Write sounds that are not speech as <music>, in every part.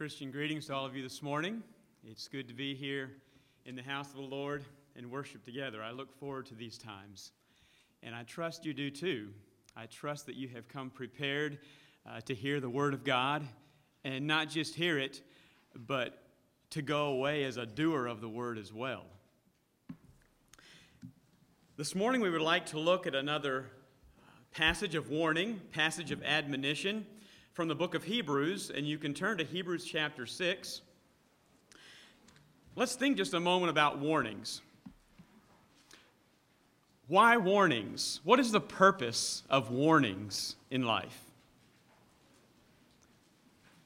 Christian greetings to all of you this morning. It's good to be here in the house of the Lord and worship together. I look forward to these times. And I trust you do too. I trust that you have come prepared uh, to hear the Word of God and not just hear it, but to go away as a doer of the Word as well. This morning we would like to look at another passage of warning, passage of admonition from the book of Hebrews, and you can turn to Hebrews chapter 6. Let's think just a moment about warnings. Why warnings? What is the purpose of warnings in life?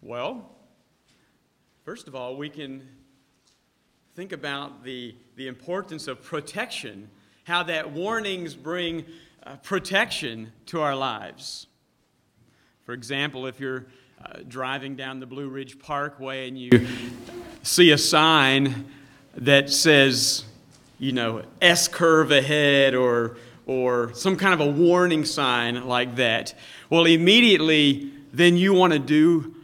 Well, first of all, we can think about the, the importance of protection, how that warnings bring uh, protection to our lives. For example, if you're uh, driving down the Blue Ridge Parkway and you see a sign that says, you know, S curve ahead or, or some kind of a warning sign like that, well, immediately then you want to do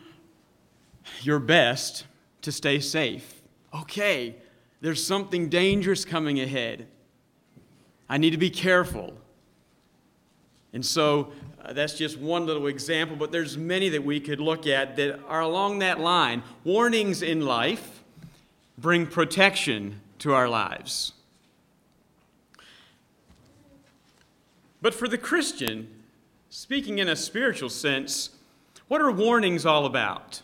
your best to stay safe. Okay, there's something dangerous coming ahead. I need to be careful. And so uh, that's just one little example, but there's many that we could look at that are along that line. Warnings in life bring protection to our lives. But for the Christian, speaking in a spiritual sense, what are warnings all about?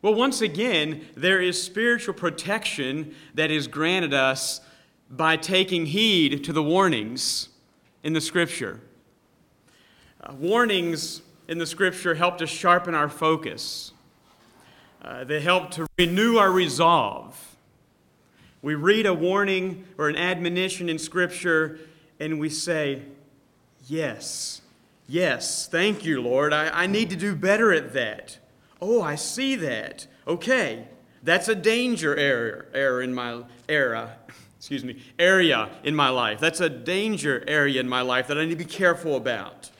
Well, once again, there is spiritual protection that is granted us by taking heed to the warnings in the Scripture. Uh, warnings in the Scripture help to sharpen our focus, uh, they help to renew our resolve. We read a warning or an admonition in Scripture and we say, Yes, yes, thank you, Lord. I, I need to do better at that. Oh, I see that. Okay, that's a danger area, in my era. <coughs> Excuse me, area in my life. That's a danger area in my life that I need to be careful about.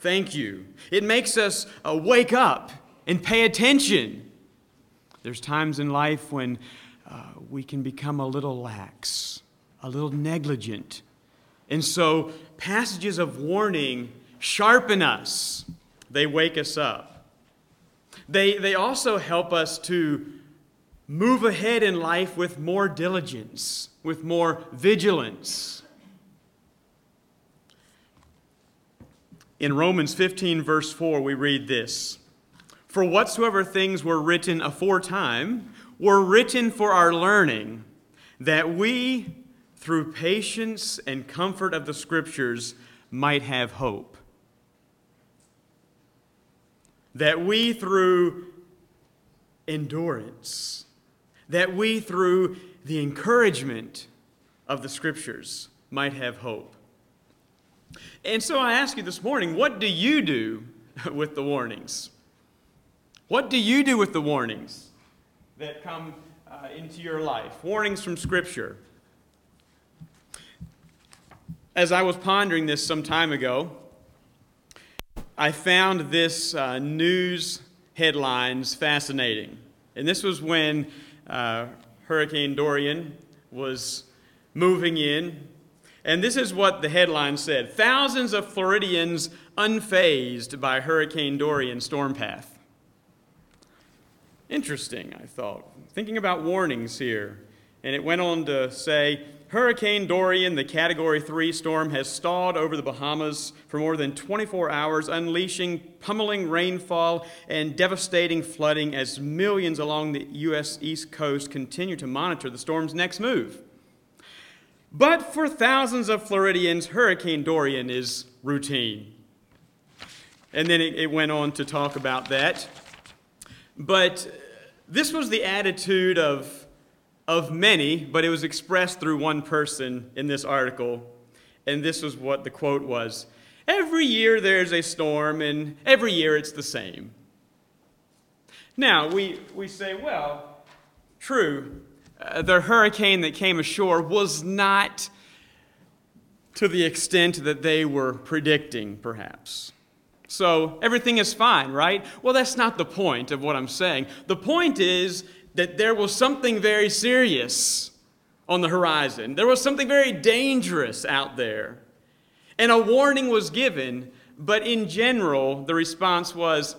Thank you. It makes us uh, wake up and pay attention. There's times in life when uh, we can become a little lax, a little negligent. And so, passages of warning sharpen us, they wake us up. They, they also help us to move ahead in life with more diligence, with more vigilance. In Romans 15, verse 4, we read this For whatsoever things were written aforetime were written for our learning, that we, through patience and comfort of the Scriptures, might have hope. That we, through endurance, that we, through the encouragement of the Scriptures, might have hope. And so I ask you this morning what do you do <laughs> with the warnings? What do you do with the warnings that come uh, into your life? Warnings from Scripture. As I was pondering this some time ago, I found this uh, news headlines fascinating. And this was when uh, Hurricane Dorian was moving in and this is what the headline said Thousands of Floridians unfazed by Hurricane Dorian storm path. Interesting, I thought. Thinking about warnings here. And it went on to say Hurricane Dorian, the Category 3 storm, has stalled over the Bahamas for more than 24 hours, unleashing pummeling rainfall and devastating flooding as millions along the U.S. East Coast continue to monitor the storm's next move. But for thousands of Floridians, Hurricane Dorian is routine. And then it, it went on to talk about that. But this was the attitude of, of many, but it was expressed through one person in this article. And this was what the quote was Every year there's a storm, and every year it's the same. Now, we, we say, well, true, uh, the hurricane that came ashore was not to the extent that they were predicting, perhaps. So everything is fine, right? Well, that's not the point of what I'm saying. The point is that there was something very serious on the horizon, there was something very dangerous out there. And a warning was given, but in general, the response was,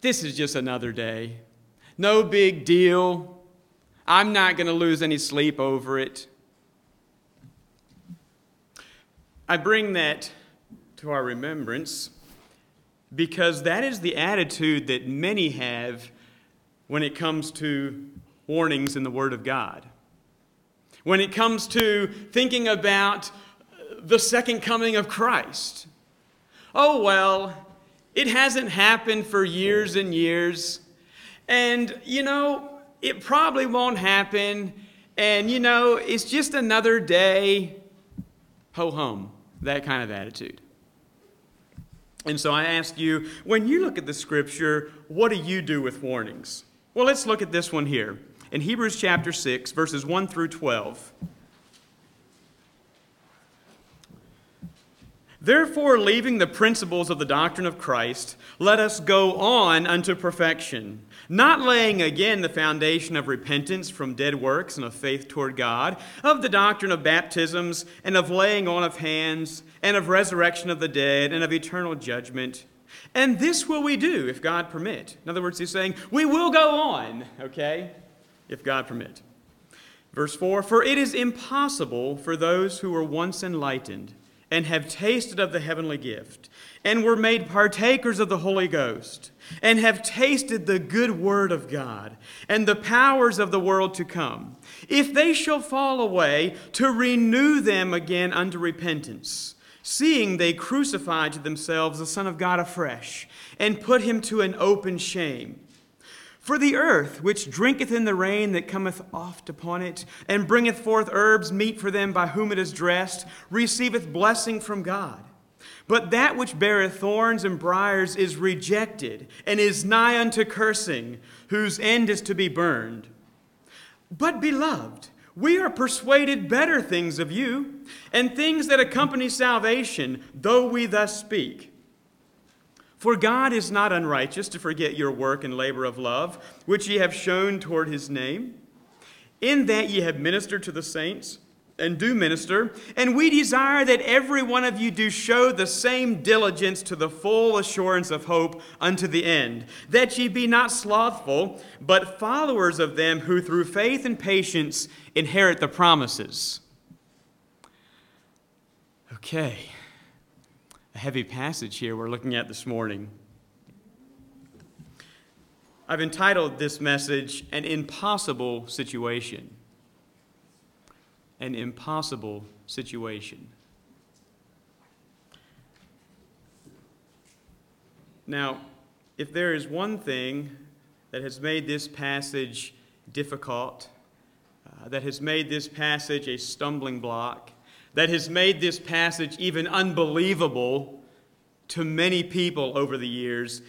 This is just another day. No big deal. I'm not going to lose any sleep over it. I bring that to our remembrance because that is the attitude that many have when it comes to warnings in the Word of God. When it comes to thinking about the second coming of Christ. Oh, well, it hasn't happened for years and years. And, you know, it probably won't happen. And, you know, it's just another day. Ho hum. That kind of attitude. And so I ask you, when you look at the scripture, what do you do with warnings? Well, let's look at this one here. In Hebrews chapter 6, verses 1 through 12. Therefore, leaving the principles of the doctrine of Christ, let us go on unto perfection, not laying again the foundation of repentance from dead works and of faith toward God, of the doctrine of baptisms, and of laying on of hands, and of resurrection of the dead, and of eternal judgment. And this will we do if God permit. In other words, he's saying, we will go on, okay, if God permit. Verse 4 For it is impossible for those who were once enlightened and have tasted of the heavenly gift, and were made partakers of the Holy Ghost, and have tasted the good word of God, and the powers of the world to come, if they shall fall away, to renew them again unto repentance, seeing they crucify to themselves the Son of God afresh, and put him to an open shame. For the earth, which drinketh in the rain that cometh oft upon it, and bringeth forth herbs meet for them by whom it is dressed, receiveth blessing from God. But that which beareth thorns and briers is rejected, and is nigh unto cursing, whose end is to be burned. But, beloved, we are persuaded better things of you, and things that accompany salvation, though we thus speak. For God is not unrighteous to forget your work and labor of love, which ye have shown toward his name, in that ye have ministered to the saints, and do minister. And we desire that every one of you do show the same diligence to the full assurance of hope unto the end, that ye be not slothful, but followers of them who through faith and patience inherit the promises. Okay a heavy passage here we're looking at this morning. I've entitled this message, An Impossible Situation. An Impossible Situation. Now, if there is one thing that has made this passage difficult, uh, that has made this passage a stumbling block, that has made this passage even unbelievable to many people over the years.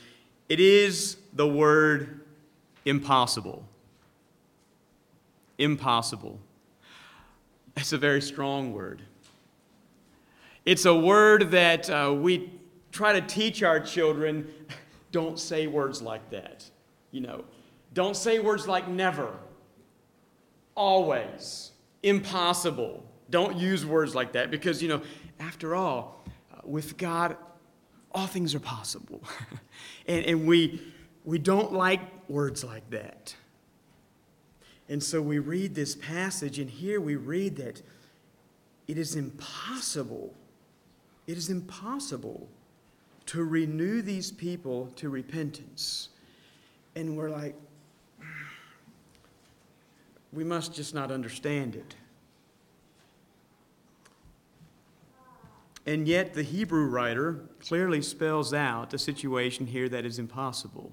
It is the word impossible. Impossible. It's a very strong word. It's a word that uh, we try to teach our children <laughs> don't say words like that. You know, don't say words like never, always, impossible, don't use words like that because, you know, after all, uh, with God, all things are possible. <laughs> and, and we, we don't like words like that. And so we read this passage, and here we read that it is impossible, it is impossible to renew these people to repentance. And we're like, we must just not understand it. And yet, the Hebrew writer clearly spells out a situation here that is impossible.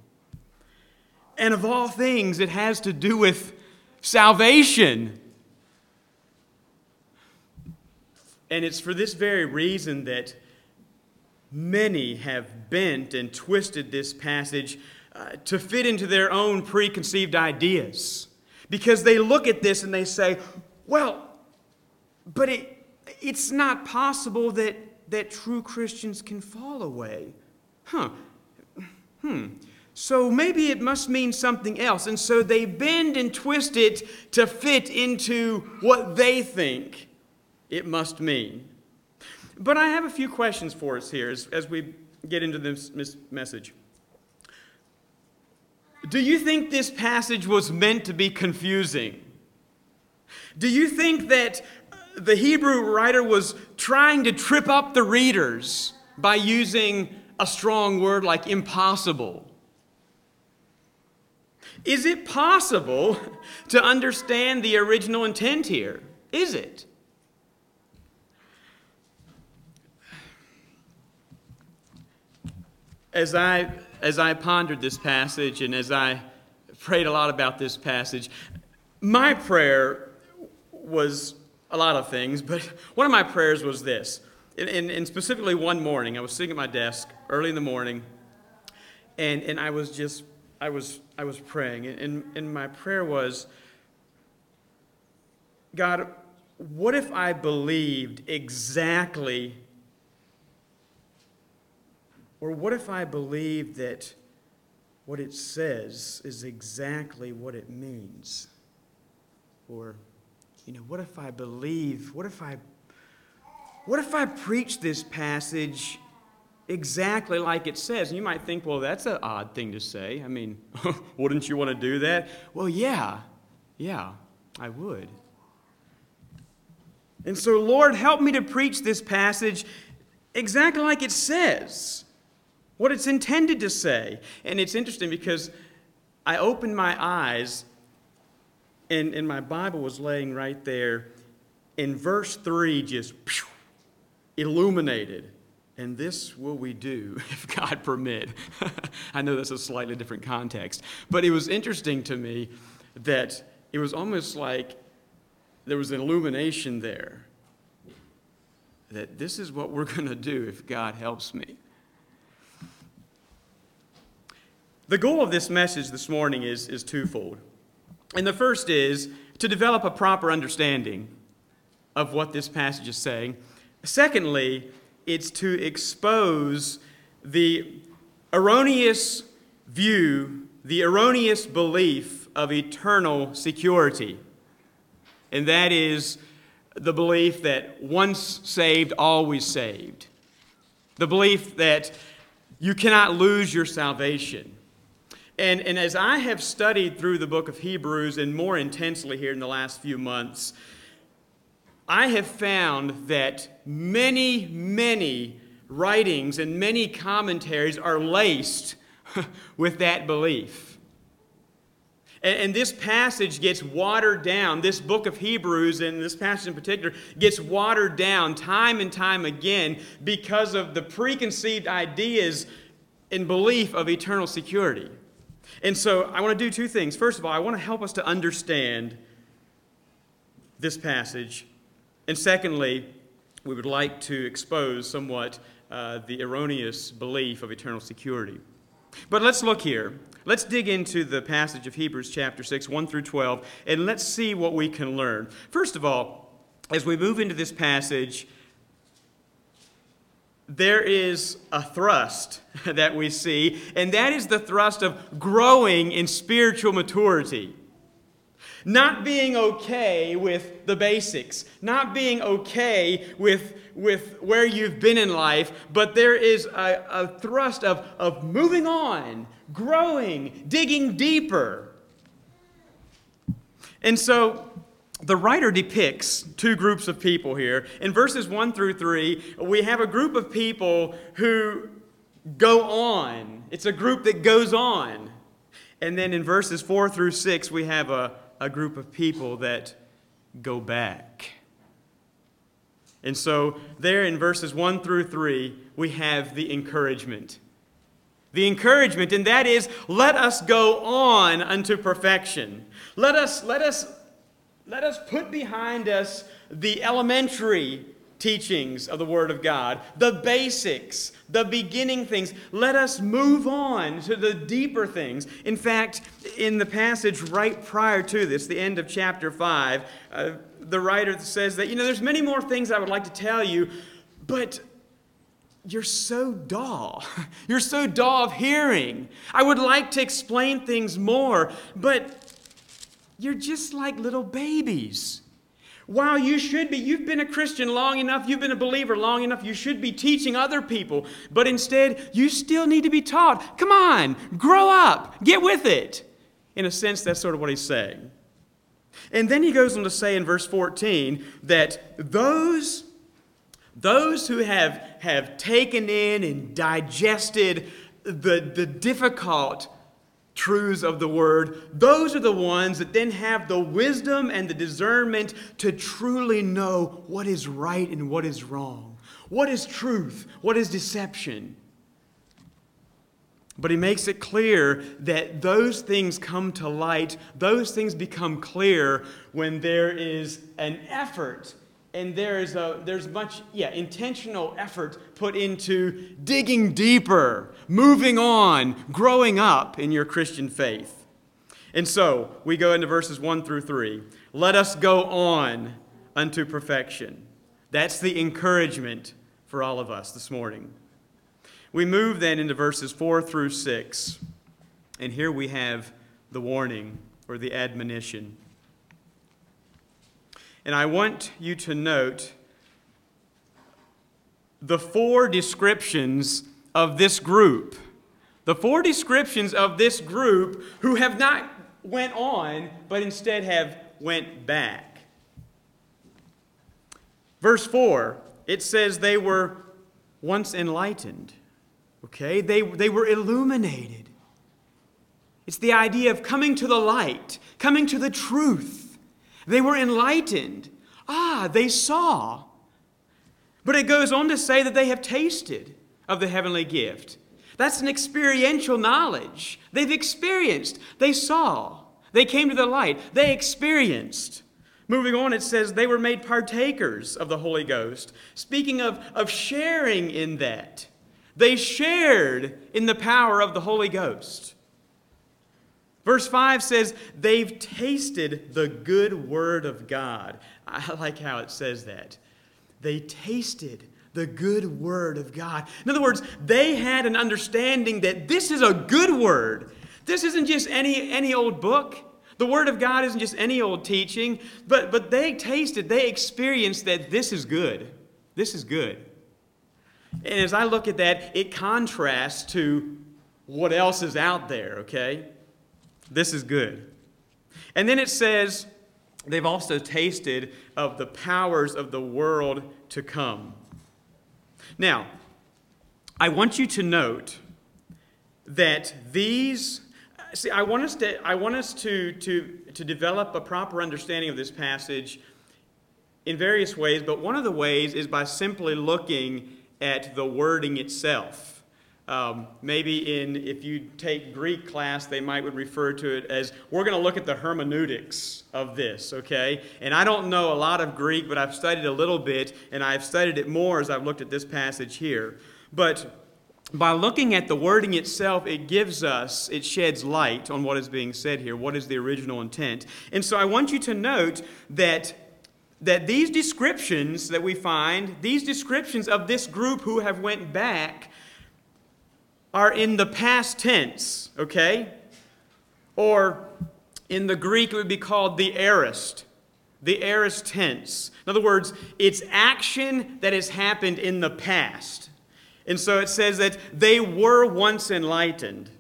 And of all things, it has to do with salvation. And it's for this very reason that many have bent and twisted this passage uh, to fit into their own preconceived ideas. Because they look at this and they say, well, but it, it's not possible that that true Christians can fall away. Huh. Hmm. So maybe it must mean something else. And so they bend and twist it to fit into what they think it must mean. But I have a few questions for us here as, as we get into this message. Do you think this passage was meant to be confusing? Do you think that the Hebrew writer was trying to trip up the readers by using a strong word like impossible? Is it possible to understand the original intent here? Is it? As I, as I pondered this passage and as I prayed a lot about this passage, my prayer was a lot of things, but one of my prayers was this. And, specifically one morning, I was sitting at my desk early in the morning, and, and I was just, I was, I was praying. And, and my prayer was, God, what if I believed exactly, or what if I believed that what it says is exactly what it means? Or you know, what if I believe, what if I, what if I preach this passage exactly like it says? You might think, well, that's an odd thing to say. I mean, <laughs> wouldn't you want to do that? Well, yeah, yeah, I would. And so, Lord, help me to preach this passage exactly like it says, what it's intended to say. And it's interesting because I opened my eyes and, and my Bible was laying right there, and verse 3 just illuminated. And this will we do <laughs> if God permit. <laughs> I know that's a slightly different context, but it was interesting to me that it was almost like there was an illumination there that this is what we're <laughs> going to do if God helps me. The goal of this message this morning is, is twofold. And the first is to develop a proper understanding of what this passage is saying. Secondly, it's to expose the erroneous view, the erroneous belief of eternal security. And that is the belief that once saved, always saved. The belief that you cannot lose your salvation. And, and as I have studied through the book of Hebrews and more intensely here in the last few months, I have found that many, many writings and many commentaries are laced <laughs> with that belief. And, and, this passage gets watered down. This book of Hebrews, and this passage in particular, gets watered down time and time again because of the preconceived ideas and belief of eternal security. And so I want to do two things. First of all, I want to help us to understand this passage. And secondly, we would like to expose somewhat uh, the erroneous belief of eternal security. But let's look here. Let's dig into the passage of Hebrews chapter 6, 1 through 12, and let's see what we can learn. First of all, as we move into this passage, there is a thrust <laughs> that we see, and that is the thrust of growing in spiritual maturity. Not being okay with the basics, not being okay with, with where you've been in life, but there is a, a thrust of, of moving on, growing, digging deeper. And so the writer depicts two groups of people here. In verses 1 through 3, we have a group of people who go on. It's a group that goes on. And then in verses 4 through 6, we have a, a group of people that go back. And so, there in verses 1 through 3, we have the encouragement. The encouragement, and that is, let us go on unto perfection. Let us, let us let us put behind us the elementary teachings of the Word of God, the basics, the beginning things. Let us move on to the deeper things. In fact, in the passage right prior to this, the end of chapter 5, uh, the writer says that, you know, there's many more things I would like to tell you, but you're so dull. <laughs> You're so dull of hearing. I would like to explain things more, but you're just like little babies. While you should be, you've been a Christian long enough, you've been a believer long enough, you should be teaching other people, but instead, you still need to be taught. Come on, grow up, get with it. In a sense, that's sort of what he's saying. And then he goes on to say in verse 14 that those, those who have, have taken in and digested the, the difficult truths of the word, those are the ones that then have the wisdom and the discernment to truly know what is right and what is wrong, what is truth, what is deception. But he makes it clear that those things come to light, those things become clear when there is an effort and there is a there's much yeah intentional effort put into digging deeper moving on growing up in your christian faith and so we go into verses 1 through 3 let us go on unto perfection that's the encouragement for all of us this morning we move then into verses 4 through 6. And here we have the warning or the admonition. And I want you to note the four descriptions of this group. The four descriptions of this group who have not went on, but instead have went back. Verse 4, it says they were once enlightened. Okay? They, they were illuminated. It's the idea of coming to the light, coming to the truth. They were enlightened. Ah, they saw. But it goes on to say that they have tasted of the heavenly gift. That's an experiential knowledge. They've experienced, they saw, they came to the light, they experienced. Moving on, it says they were made partakers of the Holy Ghost, speaking of, of sharing in that. They shared in the power of the Holy Ghost. Verse 5 says, They've tasted the good word of God. I like how it says that. They tasted the good word of God. In other words, they had an understanding that this is a good word. This isn't just any, any old book. The word of God isn't just any old teaching, but, but they tasted, they experienced that this is good. This is good. And as I look at that, it contrasts to what else is out there, okay? This is good. And then it says they've also tasted of the powers of the world to come. Now, I want you to note that these see I want us to I want us to to to develop a proper understanding of this passage in various ways, but one of the ways is by simply looking at the wording itself. Um, maybe in if you take Greek class, they might would refer to it as we're going to look at the hermeneutics of this, okay? And I don't know a lot of Greek, but I've studied a little bit, and I've studied it more as I've looked at this passage here. But by looking at the wording itself, it gives us, it sheds light on what is being said here, what is the original intent. And so I want you to note that that these descriptions that we find, these descriptions of this group who have went back, are in the past tense, okay? Or in the Greek, it would be called the aorist, the aorist tense. In other words, it's action that has happened in the past. And so it says that they were once enlightened.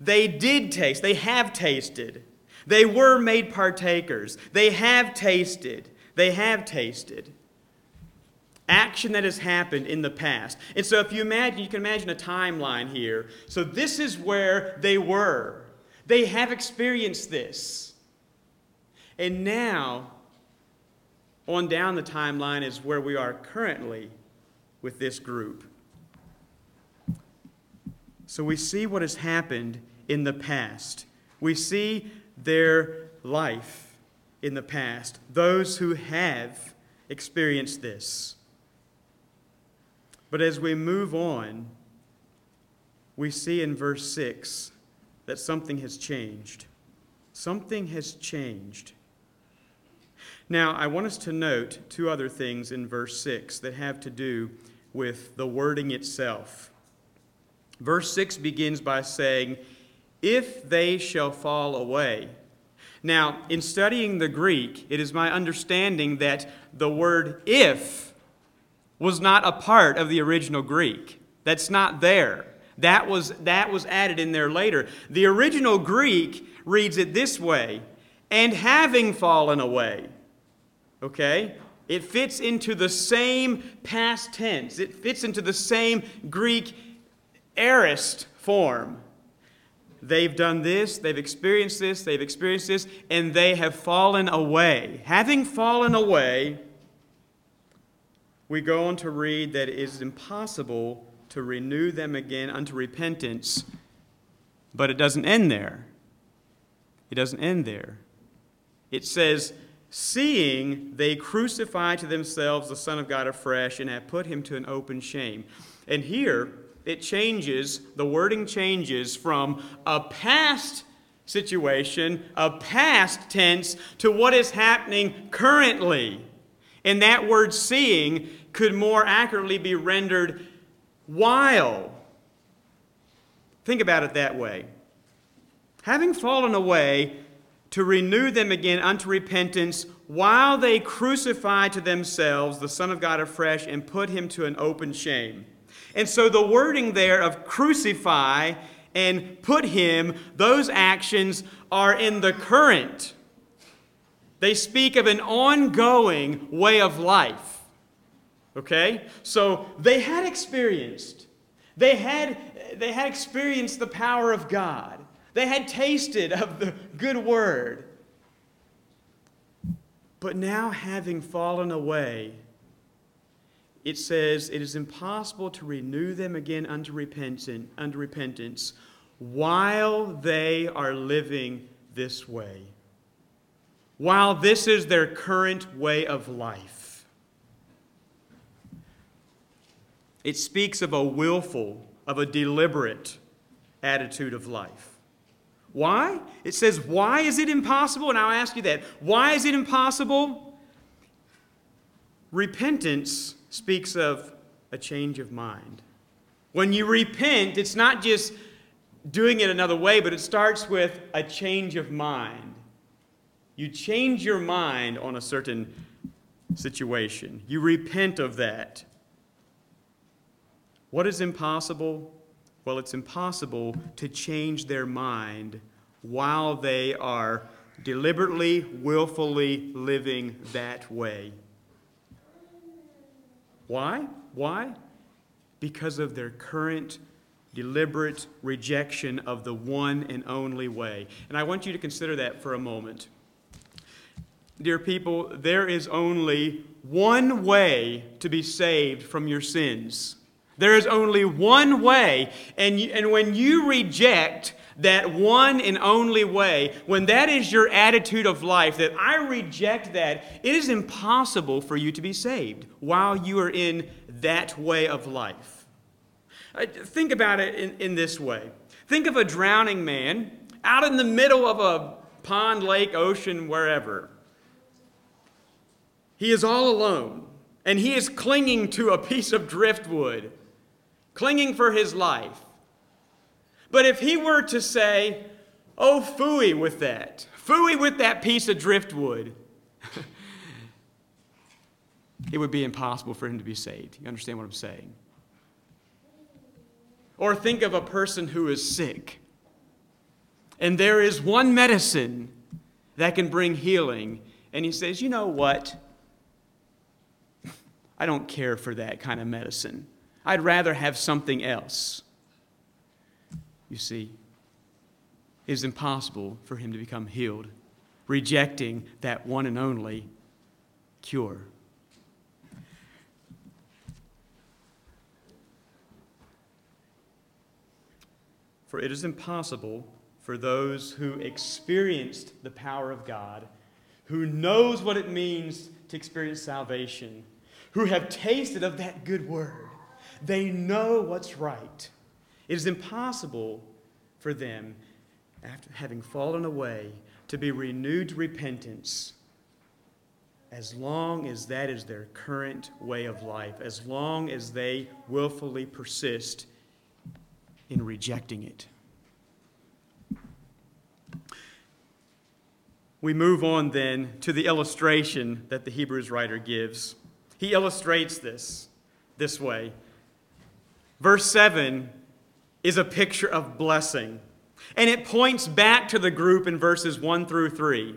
They did taste, they have tasted. They were made partakers. They have tasted. They have tasted. Action that has happened in the past. And so if you imagine, you can imagine a timeline here. So this is where they were. They have experienced this. And now, on down the timeline is where we are currently with this group. So we see what has happened in the past. We see their life in the past, those who have experienced this. But as we move on, we see in verse 6 that something has changed. Something has changed. Now, I want us to note two other things in verse 6 that have to do with the wording itself. Verse 6 begins by saying, If they shall fall away. Now, in studying the Greek, it is my understanding that the word if was not a part of the original Greek. That's not there. That was, that was added in there later. The original Greek reads it this way and having fallen away. Okay? It fits into the same past tense, it fits into the same Greek aorist form. They've done this, they've experienced this, they've experienced this, and they have fallen away. Having fallen away, we go on to read that it is impossible to renew them again unto repentance, but it doesn't end there. It doesn't end there. It says, Seeing they crucify to themselves the Son of God afresh and have put him to an open shame. And here, it changes, the wording changes from a past situation, a past tense, to what is happening currently. And that word seeing could more accurately be rendered while. Think about it that way. Having fallen away, to renew them again unto repentance while they crucify to themselves the Son of God afresh and put him to an open shame. And so the wording there of crucify and put him, those actions are in the current. They speak of an ongoing way of life. Okay? So they had experienced. They had, they had experienced the power of God. They had tasted of the good word. But now, having fallen away, it says it is impossible to renew them again unto repentance, unto repentance while they are living this way, while this is their current way of life. It speaks of a willful, of a deliberate attitude of life. Why? It says, Why is it impossible? And I'll ask you that. Why is it impossible? Repentance speaks of a change of mind. When you repent, it's not just doing it another way, but it starts with a change of mind. You change your mind on a certain situation, you repent of that. What is impossible? Well, it's impossible to change their mind while they are deliberately, willfully living that way. Why? Why? Because of their current deliberate rejection of the one and only way. And I want you to consider that for a moment. Dear people, there is only one way to be saved from your sins. There is only one way. And, you, and when you reject that one and only way, when that is your attitude of life, that I reject that, it is impossible for you to be saved while you are in that way of life. Uh, think about it in, in this way think of a drowning man out in the middle of a pond, lake, ocean, wherever. He is all alone, and he is clinging to a piece of driftwood clinging for his life. But if he were to say, Oh, fooey with that, fooey with that piece of driftwood, <laughs> it would be impossible for him to be saved. You understand what I'm saying? Or think of a person who is sick, and there is one medicine that can bring healing, and he says, You know what? I don't care for that kind of medicine. I'd rather have something else. You see, it is impossible for him to become healed, rejecting that one and only cure. For it is impossible for those who experienced the power of God, who knows what it means to experience salvation, who have tasted of that good word, they know what's right. It is impossible for them, after having fallen away, to be renewed to repentance as long as that is their current way of life, as long as they willfully persist in rejecting it. We move on then to the illustration that the Hebrews writer gives. He illustrates this this way. Verse 7 is a picture of blessing, and it points back to the group in verses 1 through 3.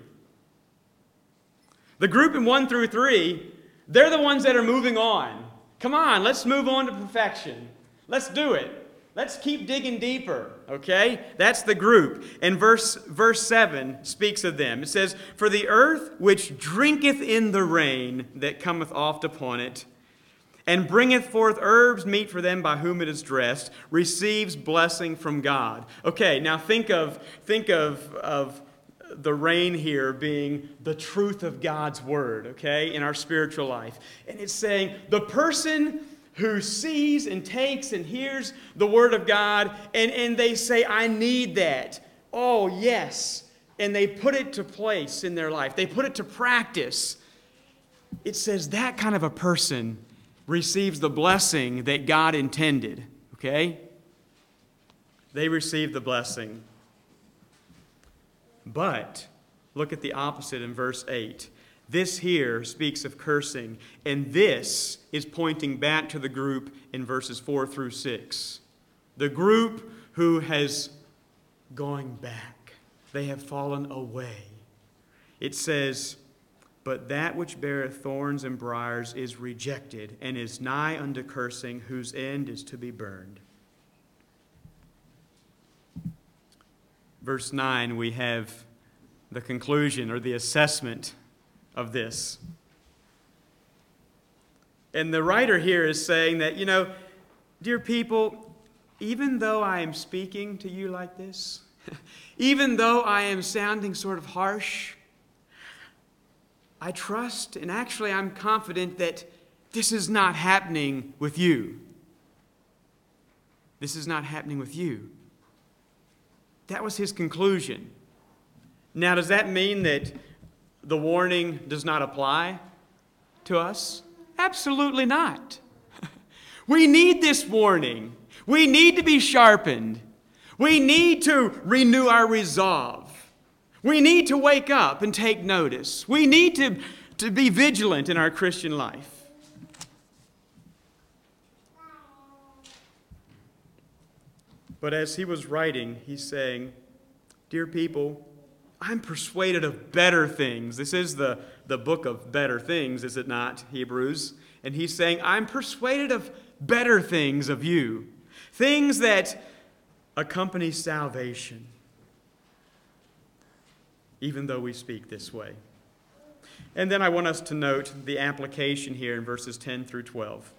The group in 1 through 3, they're the ones that are moving on. Come on, let's move on to perfection. Let's do it. Let's keep digging deeper, okay? That's the group. And verse, verse 7 speaks of them. It says, For the earth which drinketh in the rain that cometh oft upon it, and bringeth forth herbs meet for them by whom it is dressed, receives blessing from God. Okay, now think of, think of, of the rain here being the truth of God's word, okay, in our spiritual life. And it's saying the person who sees and takes and hears the word of God and, and they say, I need that. Oh, yes. And they put it to place in their life, they put it to practice. It says that kind of a person receives the blessing that God intended, okay? They receive the blessing. But look at the opposite in verse 8. This here speaks of cursing, and this is pointing back to the group in verses 4 through 6. The group who has gone back, they have fallen away. It says, But that which beareth thorns and briers is rejected, and is nigh unto cursing, whose end is to be burned. Verse 9, we have the conclusion or the assessment of this. And the writer here is saying that, you know, dear people, even though I am speaking to you like this, <laughs> even though I am sounding sort of harsh, I trust and actually I'm confident that this is not happening with you. This is not happening with you. That was his conclusion. Now, does that mean that the warning does not apply to us? Absolutely not. <laughs> we need this warning. We need to be sharpened. We need to renew our resolve. We need to wake up and take notice. We need to, to be vigilant in our Christian life. But as he was writing, he's saying, Dear people, I'm persuaded of better things. This is the, the book of better things, is it not, Hebrews? And he's saying, I'm persuaded of better things of you, things that accompany salvation, even though we speak this way. And then I want us to note the application here in verses 10 through 12.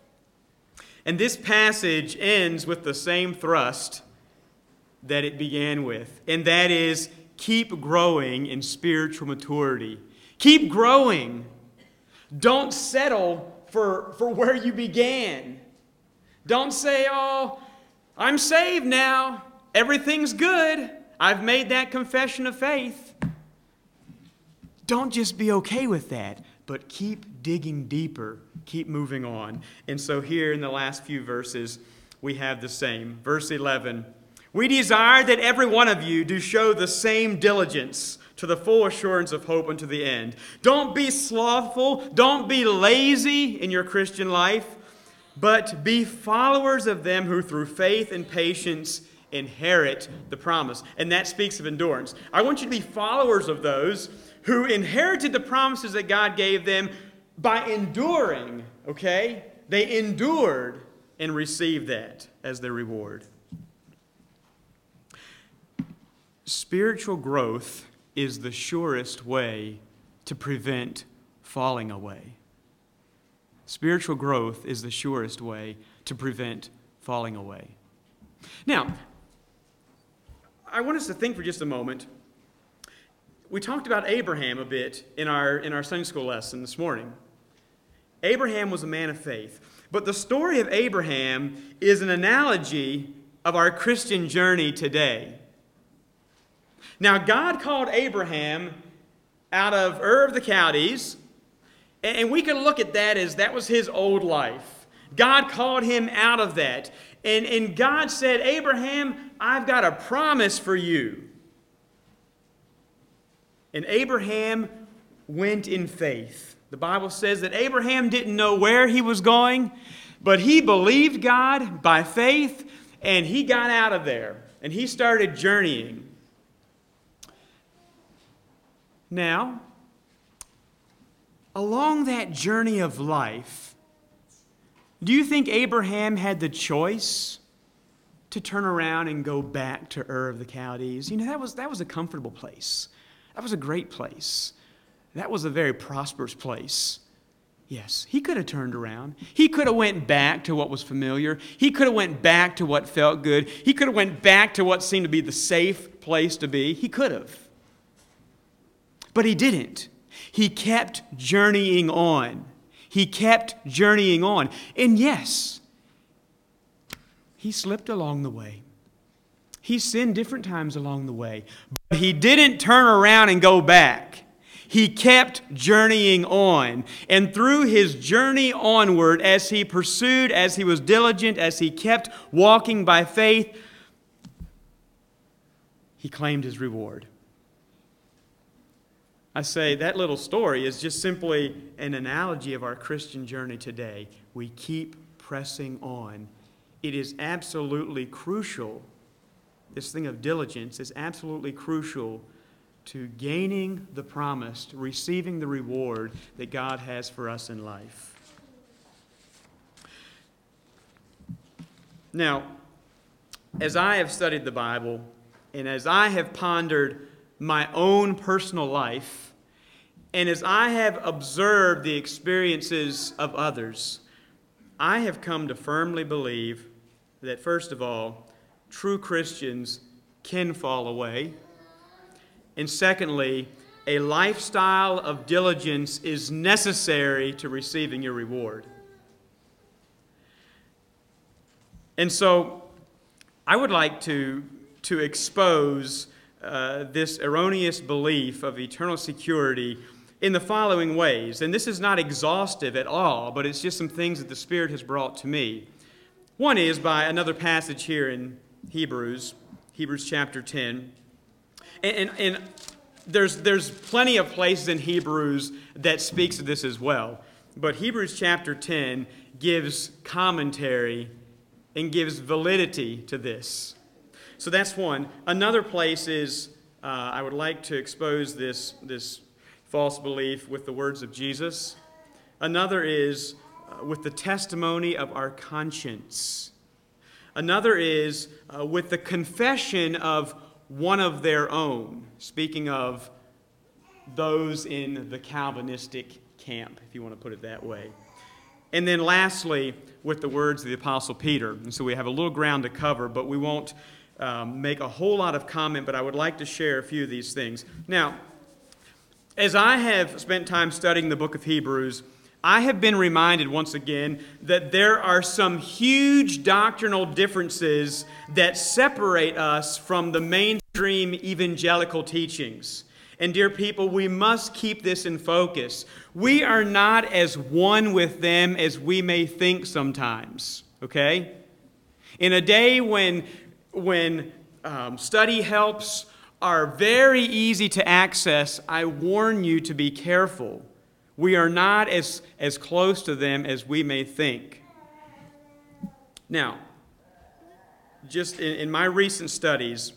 And this passage ends with the same thrust that it began with, and that is keep growing in spiritual maturity. Keep growing. Don't settle for, for where you began. Don't say, oh, I'm saved now. Everything's good. I've made that confession of faith. Don't just be okay with that, but keep digging deeper. Keep moving on. And so, here in the last few verses, we have the same. Verse 11 we desire that every one of you do show the same diligence to the full assurance of hope unto the end. Don't be slothful, don't be lazy in your Christian life, but be followers of them who through faith and patience inherit the promise. And that speaks of endurance. I want you to be followers of those who inherited the promises that God gave them by enduring, okay? They endured and received that as their reward. Spiritual growth is the surest way to prevent falling away. Spiritual growth is the surest way to prevent falling away. Now, I want us to think for just a moment. We talked about Abraham a bit in our, in our Sunday school lesson this morning. Abraham was a man of faith. But the story of Abraham is an analogy of our Christian journey today. Now, God called Abraham out of Ur of the Chaldees, And we can look at that as that was his old life. God called him out of that. And, and God said, Abraham, I've got a promise for you. And Abraham went in faith. The Bible says that Abraham didn't know where he was going, but he believed God by faith, and he got out of there and he started journeying. Now, along that journey of life, do you think Abraham had the choice to turn around and go back to Ur of the Chaldees? You know, that was, that was a comfortable place. That was a great place. That was a very prosperous place. Yes, he could have turned around. He could have went back to what was familiar. He could have went back to what felt good. He could have went back to what seemed to be the safe place to be. He could have. But he didn't. He kept journeying on. He kept journeying on. And yes, he slipped along the way. He sinned different times along the way. But he didn't turn around and go back. He kept journeying on. And through his journey onward, as he pursued, as he was diligent, as he kept walking by faith, he claimed his reward. I say that little story is just simply an analogy of our Christian journey today. We keep pressing on. It is absolutely crucial. This thing of diligence is absolutely crucial to gaining the promise, to receiving the reward that God has for us in life. Now, as I have studied the Bible and as I have pondered my own personal life, and as I have observed the experiences of others, I have come to firmly believe that, first of all, true Christians can fall away. And secondly, a lifestyle of diligence is necessary to receiving your reward. And so I would like to, to expose uh, this erroneous belief of eternal security in the following ways. And this is not exhaustive at all, but it's just some things that the Spirit has brought to me. One is by another passage here in Hebrews, Hebrews chapter 10. And, and, and, there's, there's plenty of places in Hebrews that speaks of this as well. But Hebrews chapter 10 gives commentary and gives validity to this. So that's one. Another place is uh, I would like to expose this, this false belief with the words of Jesus. Another is uh, with the testimony of our conscience. Another is uh, with the confession of one of their own, speaking of those in the Calvinistic camp, if you want to put it that way. And then lastly, with the words of the Apostle Peter. And so we have a little ground to cover, but we won't um, make a whole lot of comment, but I would like to share a few of these things. Now, as I have spent time studying the book of Hebrews, I have been reminded once again that there are some huge doctrinal differences that separate us from the mainstream evangelical teachings. And, dear people, we must keep this in focus. We are not as one with them as we may think sometimes, okay? In a day when, when um, study helps are very easy to access, I warn you to be careful we are not as, as close to them as we may think. Now, just in, in my recent studies,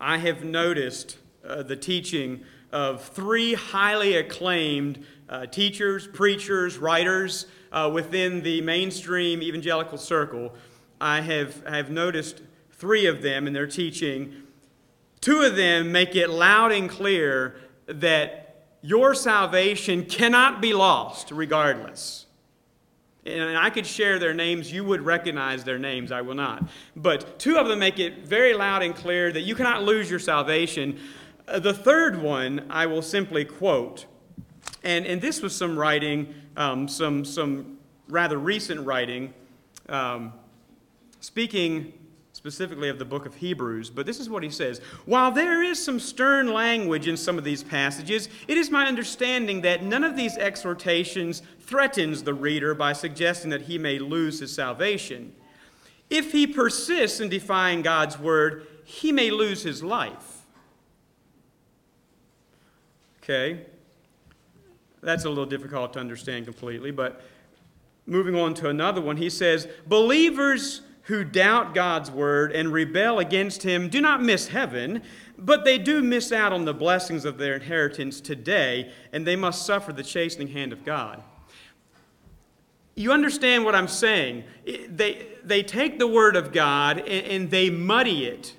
I have noticed uh, the teaching of three highly acclaimed uh, teachers, preachers, writers uh, within the mainstream evangelical circle. I have, I have noticed three of them in their teaching. Two of them make it loud and clear that your salvation cannot be lost regardless. And I could share their names. You would recognize their names. I will not. But two of them make it very loud and clear that you cannot lose your salvation. Uh, the third one I will simply quote. And, and this was some writing, um, some, some rather recent writing, um, speaking specifically of the book of Hebrews, but this is what he says. While there is some stern language in some of these passages, it is my understanding that none of these exhortations threatens the reader by suggesting that he may lose his salvation. If he persists in defying God's word, he may lose his life. Okay? That's a little difficult to understand completely, but moving on to another one, he says, Believers who doubt God's word and rebel against him do not miss heaven, but they do miss out on the blessings of their inheritance today, and they must suffer the chastening hand of God. You understand what I'm saying? They, they take the word of God and, and they muddy it.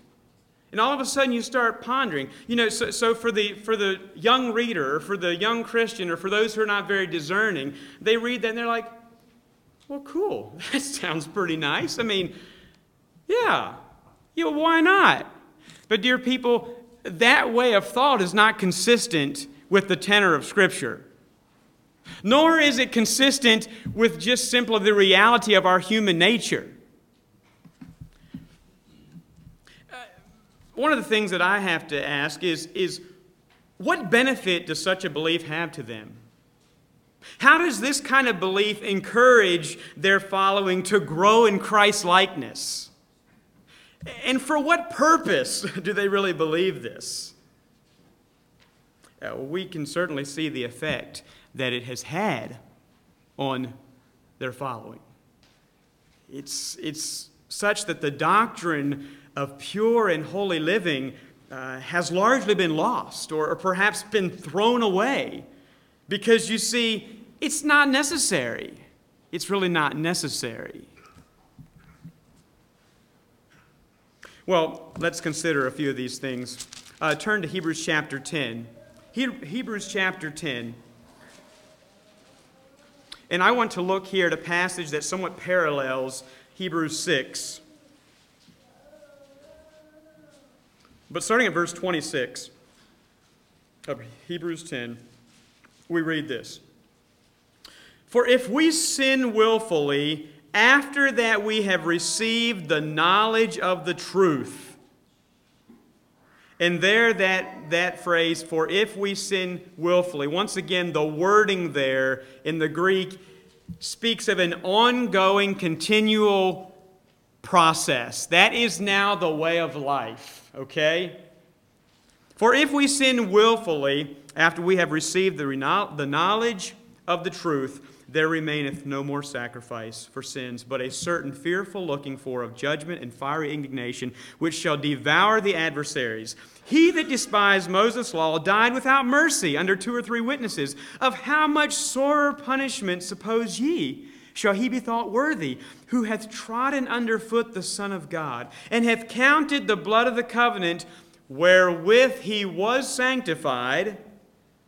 And all of a sudden you start pondering. You know, so, so for, the, for the young reader, or for the young Christian, or for those who are not very discerning, they read that and they're like, well, cool. <laughs> That sounds pretty nice. I mean, yeah, yeah, why not? But, dear people, that way of thought is not consistent with the tenor of Scripture. Nor is it consistent with just simply the reality of our human nature. Uh, one of the things that I have to ask is, is what benefit does such a belief have to them? How does this kind of belief encourage their following to grow in Christ likeness? And for what purpose <laughs> do they really believe this? Uh, we can certainly see the effect that it has had on their following. It's, it's such that the doctrine of pure and holy living uh, has largely been lost or, or perhaps been thrown away because you see, it's not necessary. It's really not necessary. Well, let's consider a few of these things. Uh, turn to Hebrews chapter 10. He- Hebrews chapter 10. And I want to look here at a passage that somewhat parallels Hebrews 6. But starting at verse 26 of Hebrews 10, we read this. For if we sin willfully after that we have received the knowledge of the truth, and there that, that phrase, for if we sin willfully, once again, the wording there in the Greek speaks of an ongoing, continual process. That is now the way of life, okay? For if we sin willfully after we have received the, the knowledge of the truth, there remaineth no more sacrifice for sins, but a certain fearful looking for of judgment and fiery indignation, which shall devour the adversaries. He that despised Moses' law died without mercy under two or three witnesses. Of how much sorer punishment, suppose ye, shall he be thought worthy, who hath trodden under foot the Son of God, and hath counted the blood of the covenant wherewith he was sanctified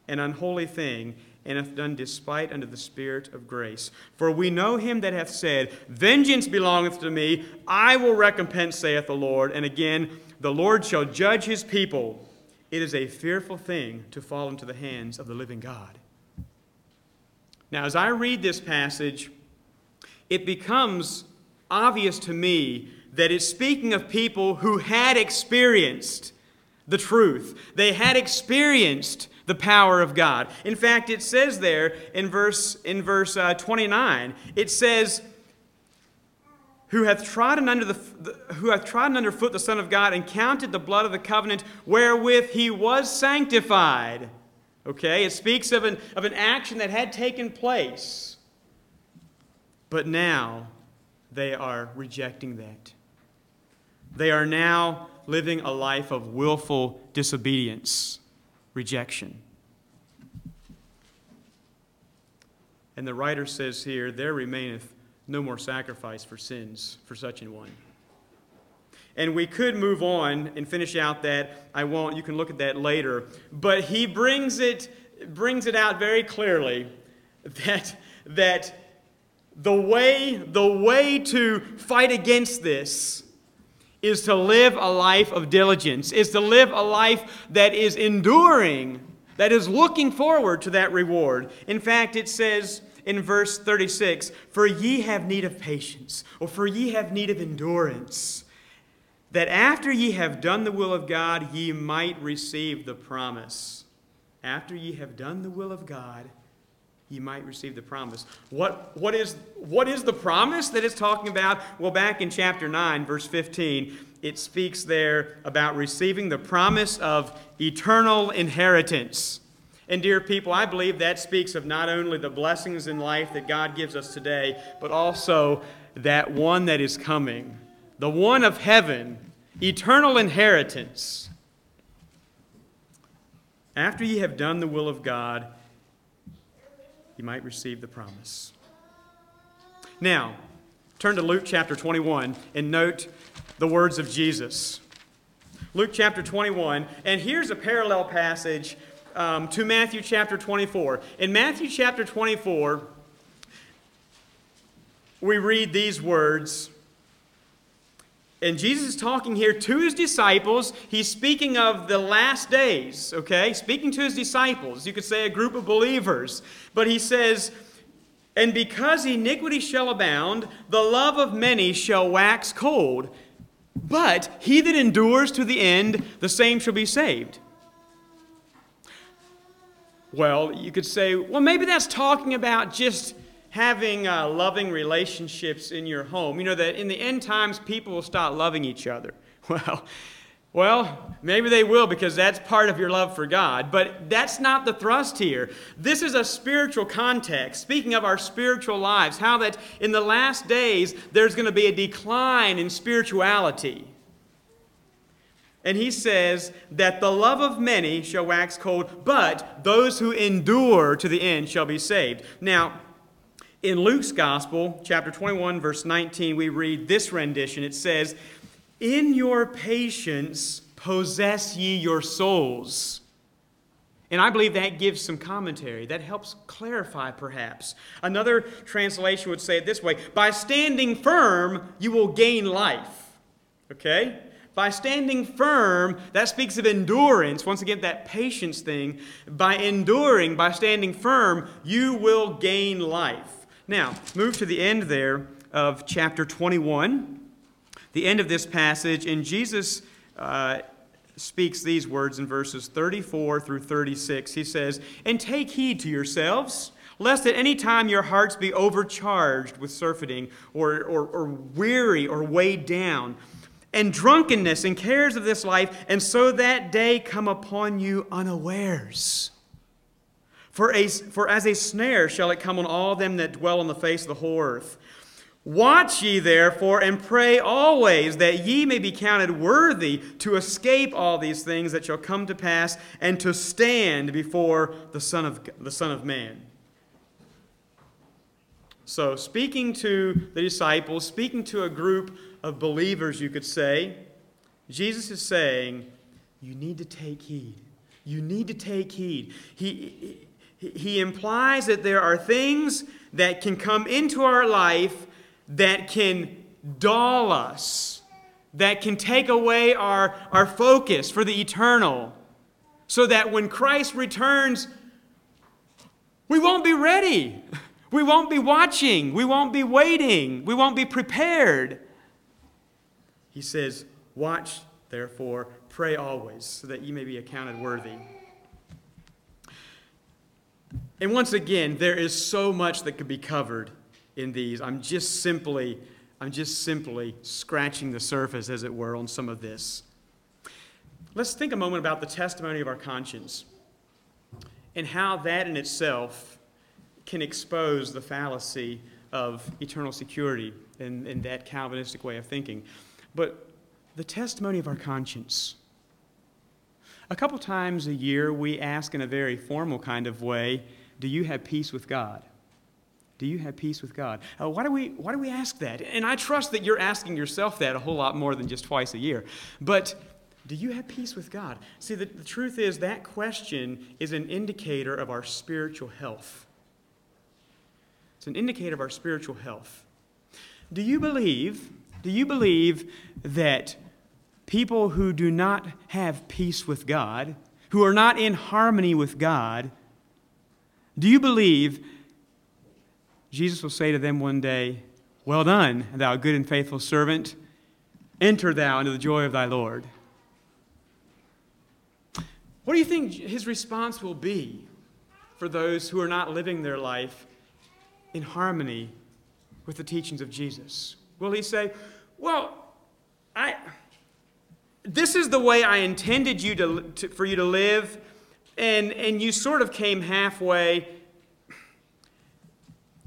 an unholy thing? And hath done despite unto the Spirit of grace. For we know him that hath said, Vengeance belongeth to me, I will recompense, saith the Lord. And again, the Lord shall judge his people. It is a fearful thing to fall into the hands of the living God. Now, as I read this passage, it becomes obvious to me that it's speaking of people who had experienced the truth. They had experienced the power of God. In fact, it says there in verse, in verse uh, 29, it says, who hath trodden under the, who hath trodden underfoot the Son of God and counted the blood of the covenant wherewith he was sanctified. Okay, it speaks of an, of an action that had taken place. But now they are rejecting that. They are now living a life of willful disobedience rejection. And the writer says here, There remaineth no more sacrifice for sins for such an one. And we could move on and finish out that. I won't. You can look at that later. But he brings it, brings it out very clearly <laughs> that, that the, way, the way to fight against this is to live a life of diligence, is to live a life that is enduring, that is looking forward to that reward. In fact, it says in verse 36 For ye have need of patience, or for ye have need of endurance. that after ye have done the will of God, ye might receive the promise. After ye have done the will of God, ye might receive the promise. What, what, is, what is the promise that it's talking about? Well, back in chapter 9, verse 15, it speaks there about receiving the promise of eternal inheritance. And, dear people, I believe that speaks of not only the blessings in life that God gives us today, but also that one that is coming the one of heaven, eternal inheritance. After ye have done the will of God, you might receive the promise. Now, turn to Luke chapter 21 and note the words of Jesus. Luke chapter 21, and here's a parallel passage um, to Matthew chapter 24. In Matthew chapter 24, we read these words and Jesus is talking here to his disciples. He's speaking of the last days, okay? Speaking to his disciples. You could say a group of believers. But he says, And because iniquity shall abound, the love of many shall wax cold. But he that endures to the end, the same shall be saved. Well, you could say, well, maybe that's talking about just having uh, loving relationships in your home. You know that in the end times, people will start loving each other. <laughs> Well, well, maybe they will because that's part of your love for God, but that's not the thrust here. This is a spiritual context. Speaking of our spiritual lives, how that in the last days there's going to be a decline in spirituality. And he says that the love of many shall wax cold, but those who endure to the end shall be saved. Now, in Luke's Gospel, chapter 21, verse 19, we read this rendition. It says, In your patience possess ye your souls. And I believe that gives some commentary. That helps clarify, perhaps. Another translation would say it this way By standing firm, you will gain life. Okay? By standing firm, that speaks of endurance. Once again, that patience thing. By enduring, by standing firm, you will gain life. Now, move to the end there of chapter 21, the end of this passage, and Jesus uh, speaks these words in verses 34 through 36. He says, And take heed to yourselves, lest at any time your hearts be overcharged with surfeiting, or, or, or weary, or weighed down, and drunkenness and cares of this life, and so that day come upon you unawares. For, a, for as a snare shall it come on all them that dwell on the face of the whole earth. Watch ye therefore and pray always that ye may be counted worthy to escape all these things that shall come to pass and to stand before the Son of, the Son of Man. So, speaking to the disciples, speaking to a group of believers, you could say, Jesus is saying, You need to take heed. You need to take heed. He, he implies that there are things that can come into our life that can dull us, that can take away our, our focus for the eternal, so that when Christ returns, we won't be ready. <laughs> We won't be watching. We won't be waiting. We won't be prepared. He says, Watch, therefore, pray always, so that you may be accounted worthy. And once again, there is so much that could be covered in these. I'm just simply I'm just simply scratching the surface as it were on some of this. Let's think a moment about the testimony of our conscience and how that in itself can expose the fallacy of eternal security in, in that Calvinistic way of thinking. But the testimony of our conscience. A couple times a year, we ask in a very formal kind of way do you have peace with God? Do you have peace with God? Uh, why, do we, why do we ask that? And I trust that you're asking yourself that a whole lot more than just twice a year. But do you have peace with God? See, the, the truth is that question is an indicator of our spiritual health. It's an indicator of our spiritual health. Do you believe, do you believe that people who do not have peace with God, who are not in harmony with God, do you believe Jesus will say to them one day, Well done, thou good and faithful servant? enter thou into the joy of thy Lord. What do you think his response will be for those who are not living their life in harmony with the teachings of Jesus? Will he say, Well, I, this is the way I intended you to, to, for you to live, and, and you sort of came halfway.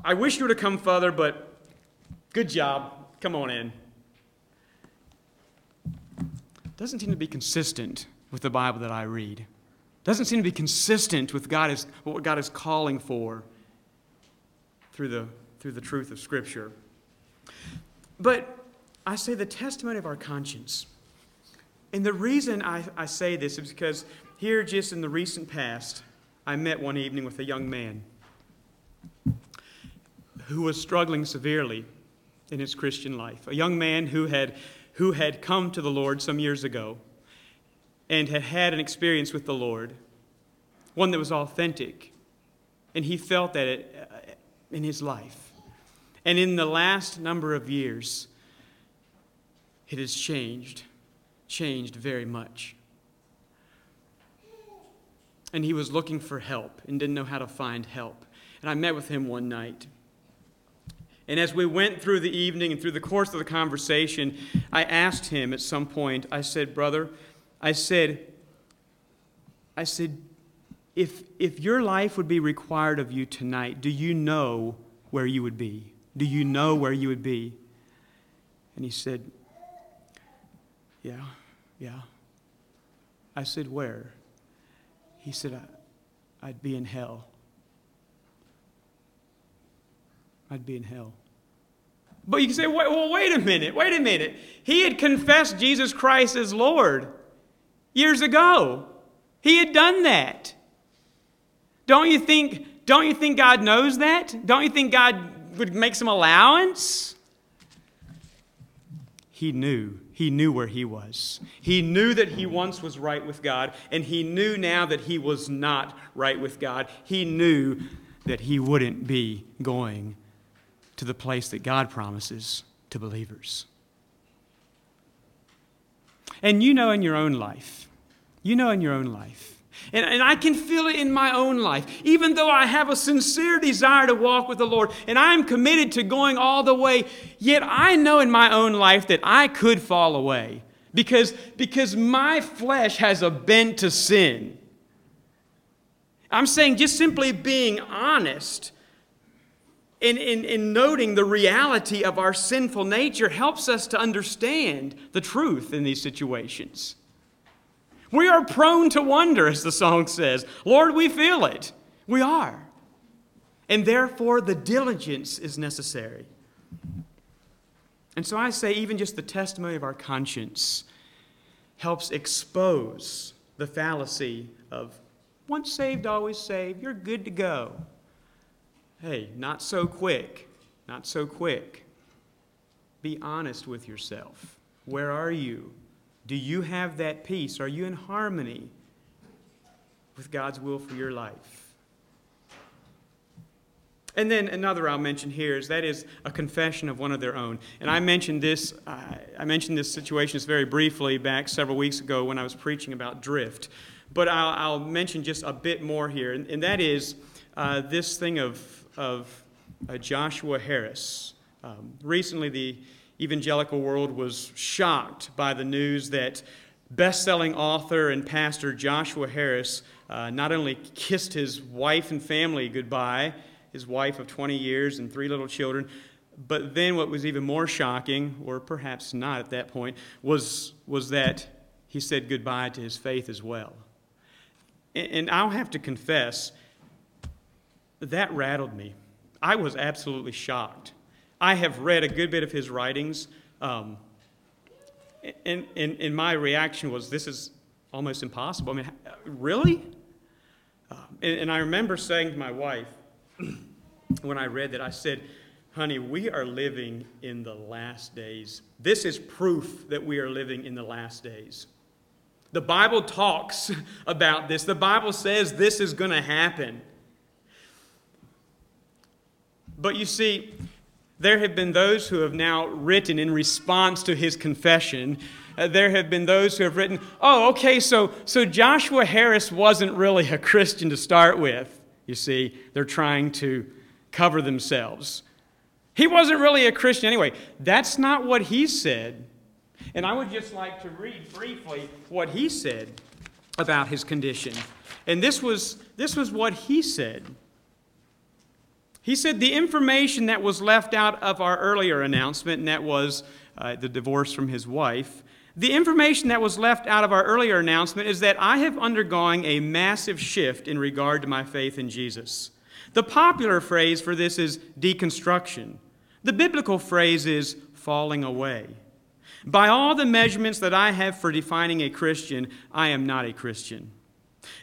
I wish you would have come further, but good job. Come on in. Doesn't seem to be consistent with the Bible that I read. Doesn't seem to be consistent with God is, what God is calling for through the, through the truth of Scripture. But I say the testimony of our conscience. And the reason I, I say this is because here, just in the recent past, I met one evening with a young man who was struggling severely in his Christian life. A young man who had, who had come to the Lord some years ago and had had an experience with the Lord, one that was authentic. And he felt that it, uh, in his life. And in the last number of years, it has changed, changed very much. And he was looking for help and didn't know how to find help. And I met with him one night. And as we went through the evening and through the course of the conversation, I asked him at some point, I said, Brother, I said, I said, if, if your life would be required of you tonight, do you know where you would be? Do you know where you would be? And he said, Yeah, yeah. I said, Where? He said, I'd be in hell. I'd be in hell. But you can say, well, wait a minute, wait a minute. He had confessed Jesus Christ as Lord years ago. He had done that. Don't you think, don't you think God knows that? Don't you think God would make some allowance? He knew. He knew where he was. He knew that he once was right with God, and he knew now that he was not right with God. He knew that he wouldn't be going to the place that God promises to believers. And you know in your own life, you know in your own life, and, and I can feel it in my own life, even though I have a sincere desire to walk with the Lord and I'm committed to going all the way, yet I know in my own life that I could fall away because, because my flesh has a bent to sin. I'm saying just simply being honest in, in, in noting the reality of our sinful nature helps us to understand the truth in these situations. We are prone to wonder, as the song says. Lord, we feel it. We are. And therefore, the diligence is necessary. And so I say, even just the testimony of our conscience helps expose the fallacy of once saved, always saved. You're good to go. Hey, not so quick. Not so quick. Be honest with yourself. Where are you? Do you have that peace? Are you in harmony with God's will for your life? And then another I'll mention here is that is a confession of one of their own. And I mentioned this, uh, I mentioned this situation just very briefly back several weeks ago when I was preaching about drift. But I'll, I'll mention just a bit more here, and, and that is uh, this thing of of uh, Joshua Harris. Um, recently, the evangelical world was shocked by the news that best selling author and pastor Joshua Harris uh, not only kissed his wife and family goodbye, his wife of 20 years and three little children, but then what was even more shocking, or perhaps not at that point, was, was that he said goodbye to his faith as well. And, and I'll have to confess, that rattled me. I was absolutely shocked. I have read a good bit of his writings, um, and, and, and my reaction was, this is almost impossible. I mean, really? Uh, and, and I remember saying to my wife, <clears throat> when I read that, I said, honey, we are living in the last days. This is proof that we are living in the last days. The Bible talks <laughs> about this. The Bible says this is going to happen. But you see, There have been those who have now written in response to his confession. Uh, there have been those who have written, oh, okay, so, so Joshua Harris wasn't really a Christian to start with. You see, they're trying to cover themselves. He wasn't really a Christian anyway. That's not what he said. And I would just like to read briefly what he said about his condition. And this was, this was what he said. He said the information that was left out of our earlier announcement, and that was uh, the divorce from his wife, the information that was left out of our earlier announcement is that I have undergone a massive shift in regard to my faith in Jesus. The popular phrase for this is deconstruction. The biblical phrase is falling away. By all the measurements that I have for defining a Christian, I am not a Christian.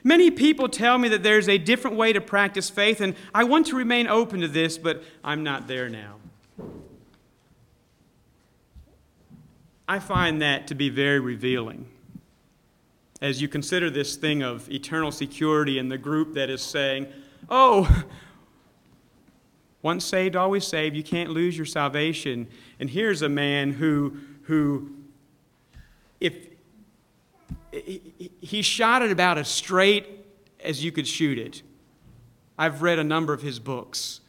Many people tell me that there's a different way to practice faith, and I want to remain open to this, but I'm not there now. I find that to be very revealing. As you consider this thing of eternal security and the group that is saying, oh, <laughs> once saved, always saved, you can't lose your salvation. And here's a man who, who if he shot it about as straight as you could shoot it. I've read a number of his books.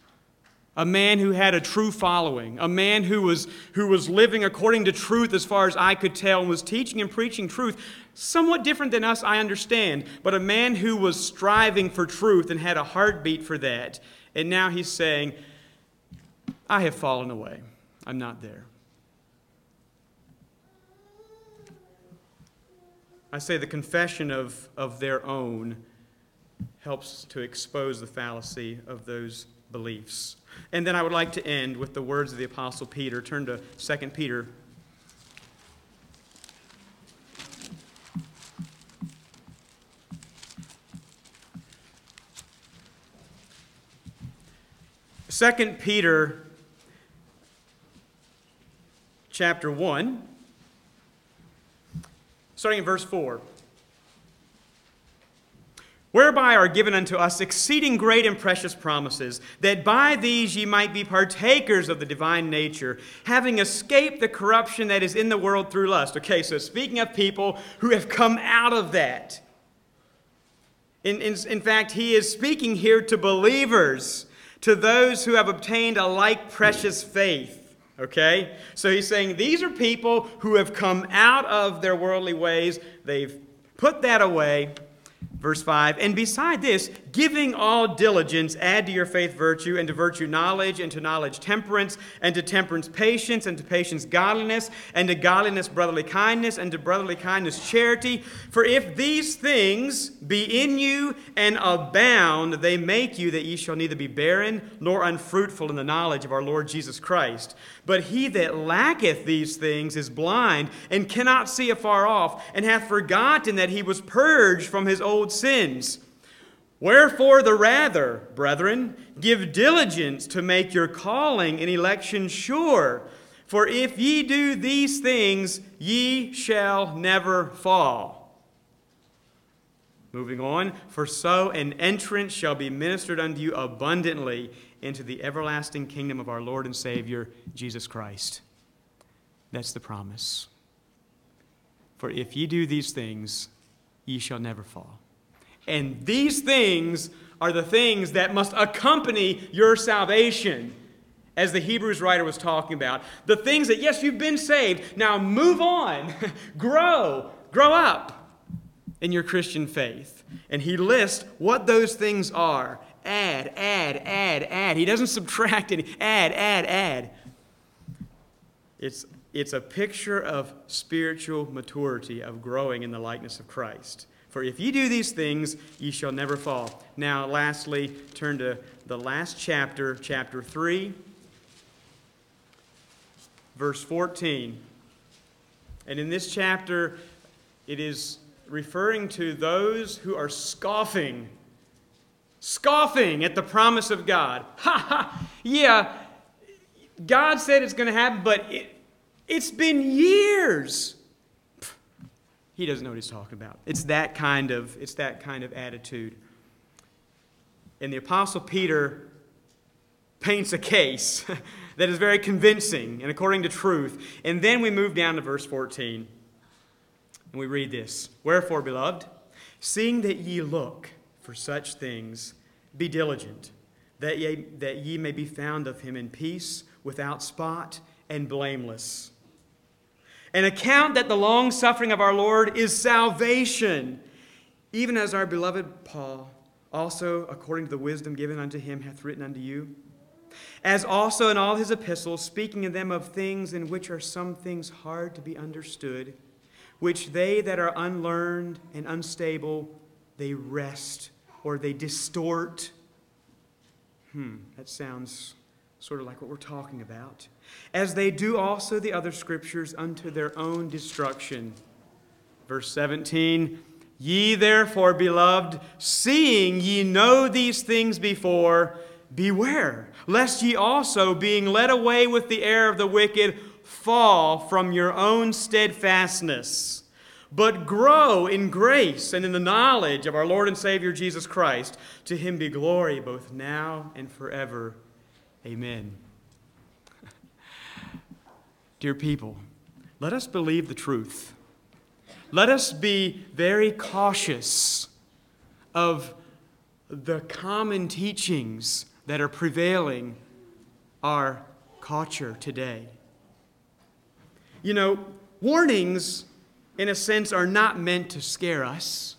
A man who had a true following, a man who was, who was living according to truth as far as I could tell, and was teaching and preaching truth. Somewhat different than us, I understand, but a man who was striving for truth and had a heartbeat for that. And now he's saying, I have fallen away. I'm not there. I say the confession of, of their own helps to expose the fallacy of those beliefs. And then I would like to end with the words of the Apostle Peter. Turn to 2 Peter. Second Peter chapter 1 starting in verse 4. Whereby are given unto us exceeding great and precious promises, that by these ye might be partakers of the divine nature, having escaped the corruption that is in the world through lust. Okay, so speaking of people who have come out of that. In, in, in fact, he is speaking here to believers, to those who have obtained a like precious faith. Okay? So he's saying these are people who have come out of their worldly ways, they've put that away, Verse 5 And beside this, giving all diligence, add to your faith virtue, and to virtue knowledge, and to knowledge temperance, and to temperance patience, and to patience godliness, and to godliness brotherly kindness, and to brotherly kindness charity. For if these things be in you and abound, they make you that ye shall neither be barren nor unfruitful in the knowledge of our Lord Jesus Christ. But he that lacketh these things is blind, and cannot see afar off, and hath forgotten that he was purged from his old sins. Wherefore, the rather, brethren, give diligence to make your calling and election sure. For if ye do these things, ye shall never fall. Moving on, for so an entrance shall be ministered unto you abundantly into the everlasting kingdom of our Lord and Savior, Jesus Christ. That's the promise. For if ye do these things, ye shall never fall. And these things are the things that must accompany your salvation, as the Hebrews writer was talking about. The things that, yes, you've been saved. Now move on, <laughs> grow, grow up in your Christian faith. And he lists what those things are add, add, add, add. He doesn't subtract any, add, add, add. It's, it's a picture of spiritual maturity, of growing in the likeness of Christ. For if ye do these things, ye shall never fall. Now, lastly, turn to the last chapter, chapter 3, verse 14. And in this chapter, it is referring to those who are scoffing, scoffing at the promise of God. <laughs> Ha ha! Yeah, God said it's going to happen, but it, it's been years he doesn't know what he's talking about. It's that kind of, it's that kind of attitude. And the Apostle Peter paints a case <laughs> that is very convincing and according to truth. And then we move down to verse 14. And we read this Wherefore, beloved, seeing that ye look for such things, be diligent, that ye, that ye may be found of him in peace, without spot, and blameless. And account that the long suffering of our Lord is salvation, even as our beloved Paul also, according to the wisdom given unto him, hath written unto you. As also in all his epistles, speaking in them of things in which are some things hard to be understood, which they that are unlearned and unstable, they wrest or they distort. Hmm, that sounds sort of like what we're talking about. As they do also the other scriptures unto their own destruction. Verse 17 Ye therefore, beloved, seeing ye know these things before, beware, lest ye also, being led away with the air of the wicked, fall from your own steadfastness. But grow in grace and in the knowledge of our Lord and Savior Jesus Christ. To him be glory both now and forever. Amen. <laughs> Dear people, let us believe the truth let us be very cautious of the common teachings that are prevailing our culture today. You know, warnings, in a sense, are not meant to scare us,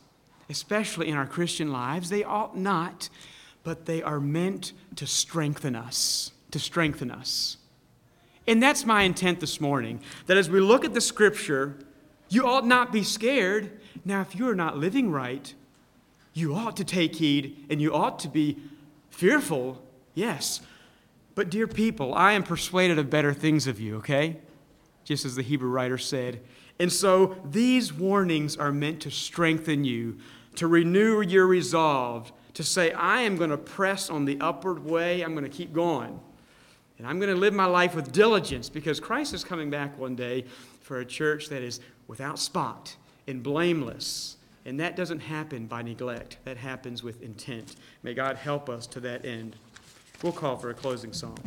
especially in our Christian lives. They ought not, but they are meant to strengthen us, to strengthen us. And that's my intent this morning, that as we look at the scripture, you ought not be scared. Now, if you are not living right, you ought to take heed and you ought to be fearful, yes. But, dear people, I am persuaded of better things of you, okay? Just as the Hebrew writer said. And so, these warnings are meant to strengthen you, to renew your resolve, to say, I am going to press on the upward way, I'm going to keep going. And I'm going to live my life with diligence because Christ is coming back one day for a church that is without spot and blameless. And that doesn't happen by neglect, that happens with intent. May God help us to that end. We'll call for a closing song.